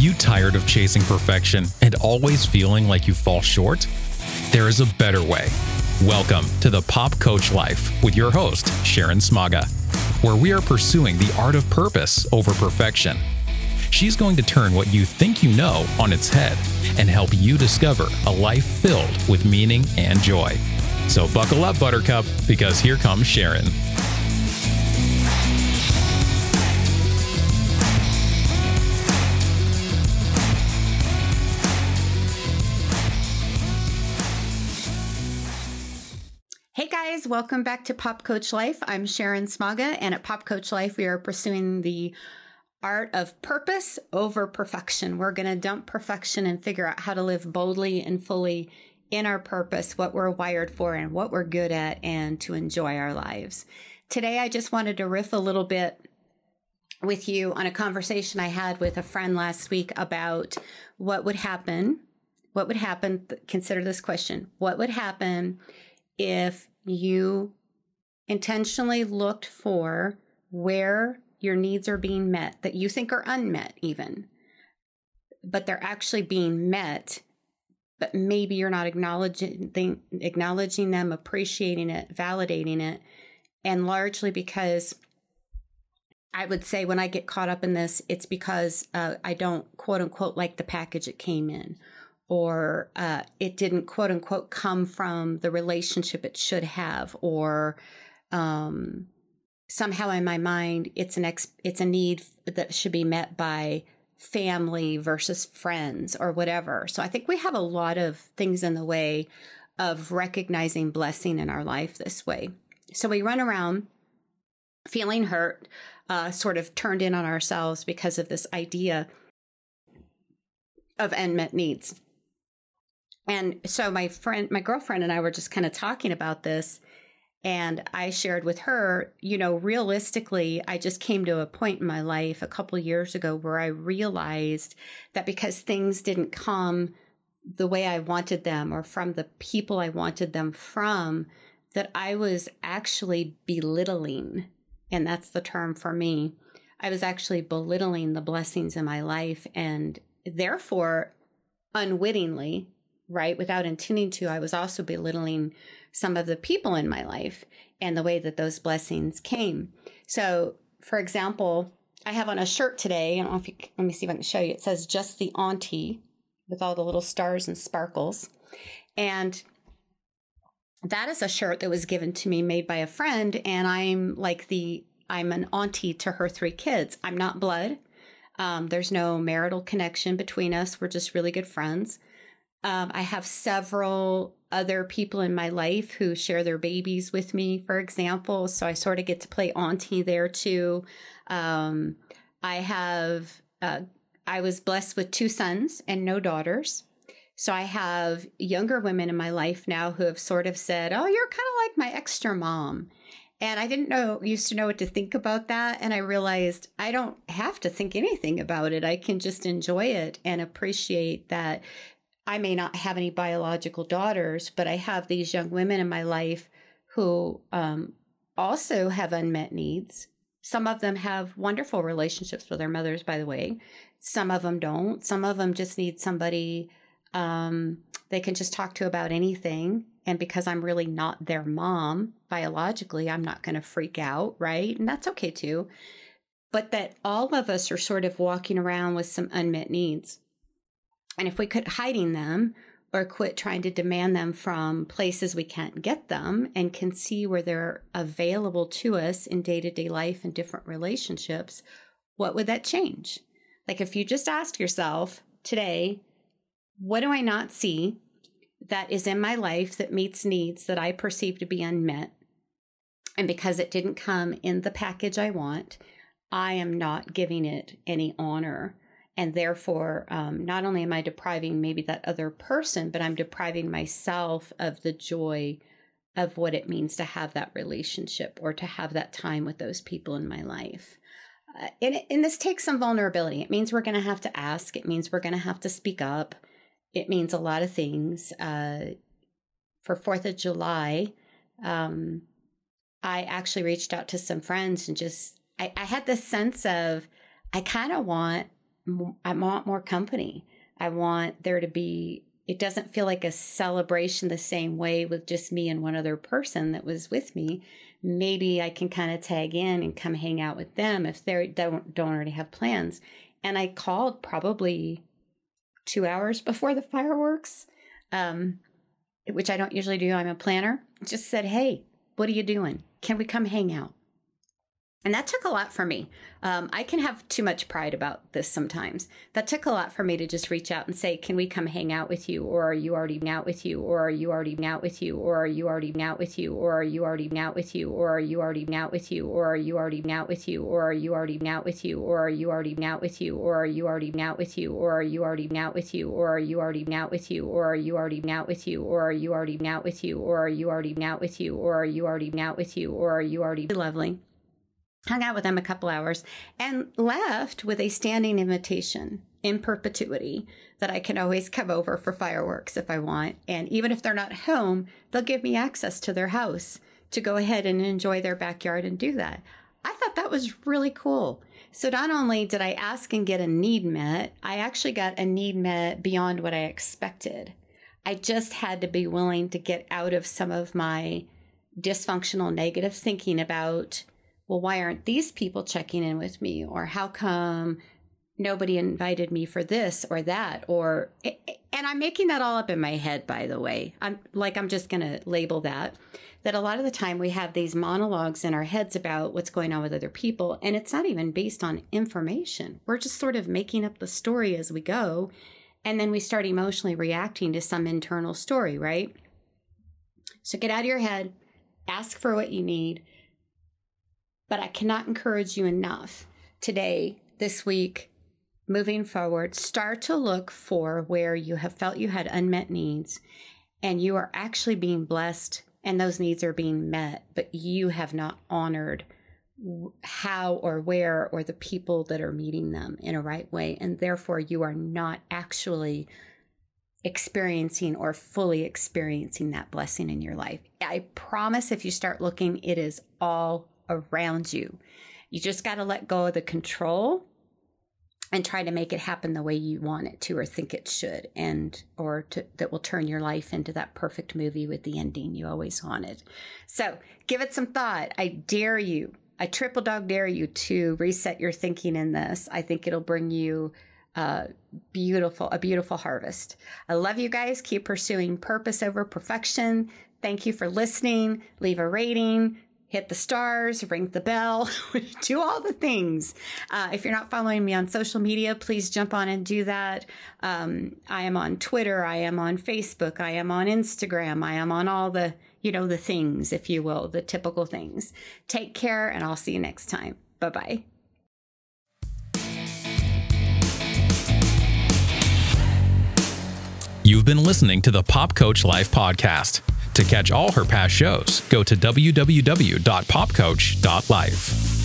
you tired of chasing perfection and always feeling like you fall short? There is a better way. Welcome to the Pop Coach Life with your host, Sharon Smaga, where we are pursuing the art of purpose over perfection. She's going to turn what you think you know on its head and help you discover a life filled with meaning and joy. So buckle up, Buttercup, because here comes Sharon. Guys, welcome back to Pop Coach Life. I'm Sharon Smaga, and at Pop Coach Life, we are pursuing the art of purpose over perfection. We're going to dump perfection and figure out how to live boldly and fully in our purpose, what we're wired for, and what we're good at, and to enjoy our lives. Today, I just wanted to riff a little bit with you on a conversation I had with a friend last week about what would happen. What would happen? Consider this question What would happen if you intentionally looked for where your needs are being met that you think are unmet, even, but they're actually being met, but maybe you're not acknowledging acknowledging them, appreciating it, validating it, and largely because I would say when I get caught up in this, it's because uh, I don't quote unquote like the package it came in, or uh, it didn't quote unquote come from the relationship it should have, or um, somehow in my mind it's an ex- it's a need that should be met by family versus friends or whatever. So I think we have a lot of things in the way of recognizing blessing in our life this way. So we run around feeling hurt, uh, sort of turned in on ourselves because of this idea of unmet needs. And so my friend, my girlfriend and I were just kind of talking about this. And I shared with her, you know, realistically, I just came to a point in my life a couple years ago where I realized that because things didn't come the way I wanted them or from the people I wanted them from, that I was actually belittling. And that's the term for me. I was actually belittling the blessings in my life and therefore unwittingly, right, without intending to, I was also belittling some of the people in my life and the way that those blessings came. So, for example, I have on a shirt today. I don't know if you, let me see if I can show you. It says just the auntie with all the little stars and sparkles. And that is a shirt that was given to me made by a friend. And I'm like the, I'm an auntie to her three kids. I'm not blood. Um, there's no marital connection between us. We're just really good friends. Um, I have several other people in my life who share their babies with me, for example. So I sort of get to play auntie there too. Um, I have, uh, I was blessed with two sons and no daughters. So I have younger women in my life now who have sort of said, Oh, you're kind of like my extra mom. And I didn't know, used to know what to think about that. And I realized I don't have to think anything about it. I can just enjoy it and appreciate that I may not have any biological daughters, but I have these young women in my life who um, also have unmet needs. Some of them have wonderful relationships with their mothers, by the way. Some of them don't. Some of them just need somebody um, they can just talk to about anything. And because I'm really not their mom biologically, I'm not going to freak out, right? And that's okay too. But that all of us are sort of walking around with some unmet needs. And if we quit hiding them or quit trying to demand them from places we can't get them and can see where they're available to us in day to day life and different relationships, what would that change? Like if you just ask yourself today, what do I not see that is in my life that meets needs that I perceive to be unmet? And because it didn't come in the package I want, I am not giving it any honor and therefore um, not only am i depriving maybe that other person but i'm depriving myself of the joy of what it means to have that relationship or to have that time with those people in my life. Uh, and, and this takes some vulnerability. It means we're going to have to ask. It means we're going to have to speak up. It means a lot of things. Uh, for fourth of july um, i actually reached out to some friends and just I, I had this sense of i kind of want I want more company. I want there to be it doesn't feel like a celebration the same way with just me and one other person that was with me. Maybe I can kind of tag in and come hang out with them if they don't don't already have plans. And I called probably two hours before the fireworks, um, which I don't usually do. I'm a planner. Just said, "Hey, what are you doing? Can we come hang out?" And that took a lot for me. Um, I can have too much pride about this sometimes. That took a lot for me to just reach out and say, "Can we come hang out with you?" Or "Are you already out with you?" Or "Are you already out with you?" Or "Are you already out with you?" Or "Are you already out with you?" Or "Are you already out with you?" Or "Are you already out with you?" Or "Are you already out with you?" Or "Are you already out with you?" Or "Are you already out with you?" Or "Are you already out with you?" Or "Are you already out with you?" Or "Are you already out with you?" Or "Are you already out with you?" Or "Are you already out with you?" Or "Are you already out with you?" Or "Are you already lovely?" Hung out with them a couple hours, and left with a standing invitation in perpetuity that I can always come over for fireworks if I want. And even if they're not home, they'll give me access to their house to go ahead and enjoy their backyard and do that. I thought that was really cool. So not only did I ask and get a need met, I actually got a need met beyond what I expected. I just had to be willing to get out of some of my dysfunctional negative thinking about well, why aren't these people checking in with me? Or how come nobody invited me for this or that? Or, and I'm making that all up in my head, by the way. I'm like, I'm just going to label that. That a lot of the time we have these monologues in our heads about what's going on with other people, and it's not even based on information. We're just sort of making up the story as we go. And then we start emotionally reacting to some internal story, right? So get out of your head, ask for what you need, but I cannot encourage you enough today, this week, moving forward, start to look for where you have felt you had unmet needs and you are actually being blessed and those needs are being met, but you have not honored how or where or the people that are meeting them in a right way. And therefore, you are not actually experiencing or fully experiencing that blessing in your life. I promise if you start looking, it is all around you. You just got to let go of the control and try to make it happen the way you want it to or think it should and or to, that will turn your life into that perfect movie with the ending you always wanted. So, give it some thought. I dare you. I triple dog dare you to reset your thinking in this. I think it'll bring you uh, beautiful a beautiful harvest. I love you guys. Keep pursuing purpose over perfection. Thank you for listening. Leave a rating, hit the stars, ring the bell, do all the things. Uh, if you're not following me on social media, please jump on and do that. Um, I am on Twitter, I am on Facebook, I am on Instagram, I am on all the, you know, the things, if you will, the typical things. Take care, and I'll see you next time. Bye bye. You've been listening to the Pop Coach Life Podcast. To catch all her past shows, go to www.popcoach.life.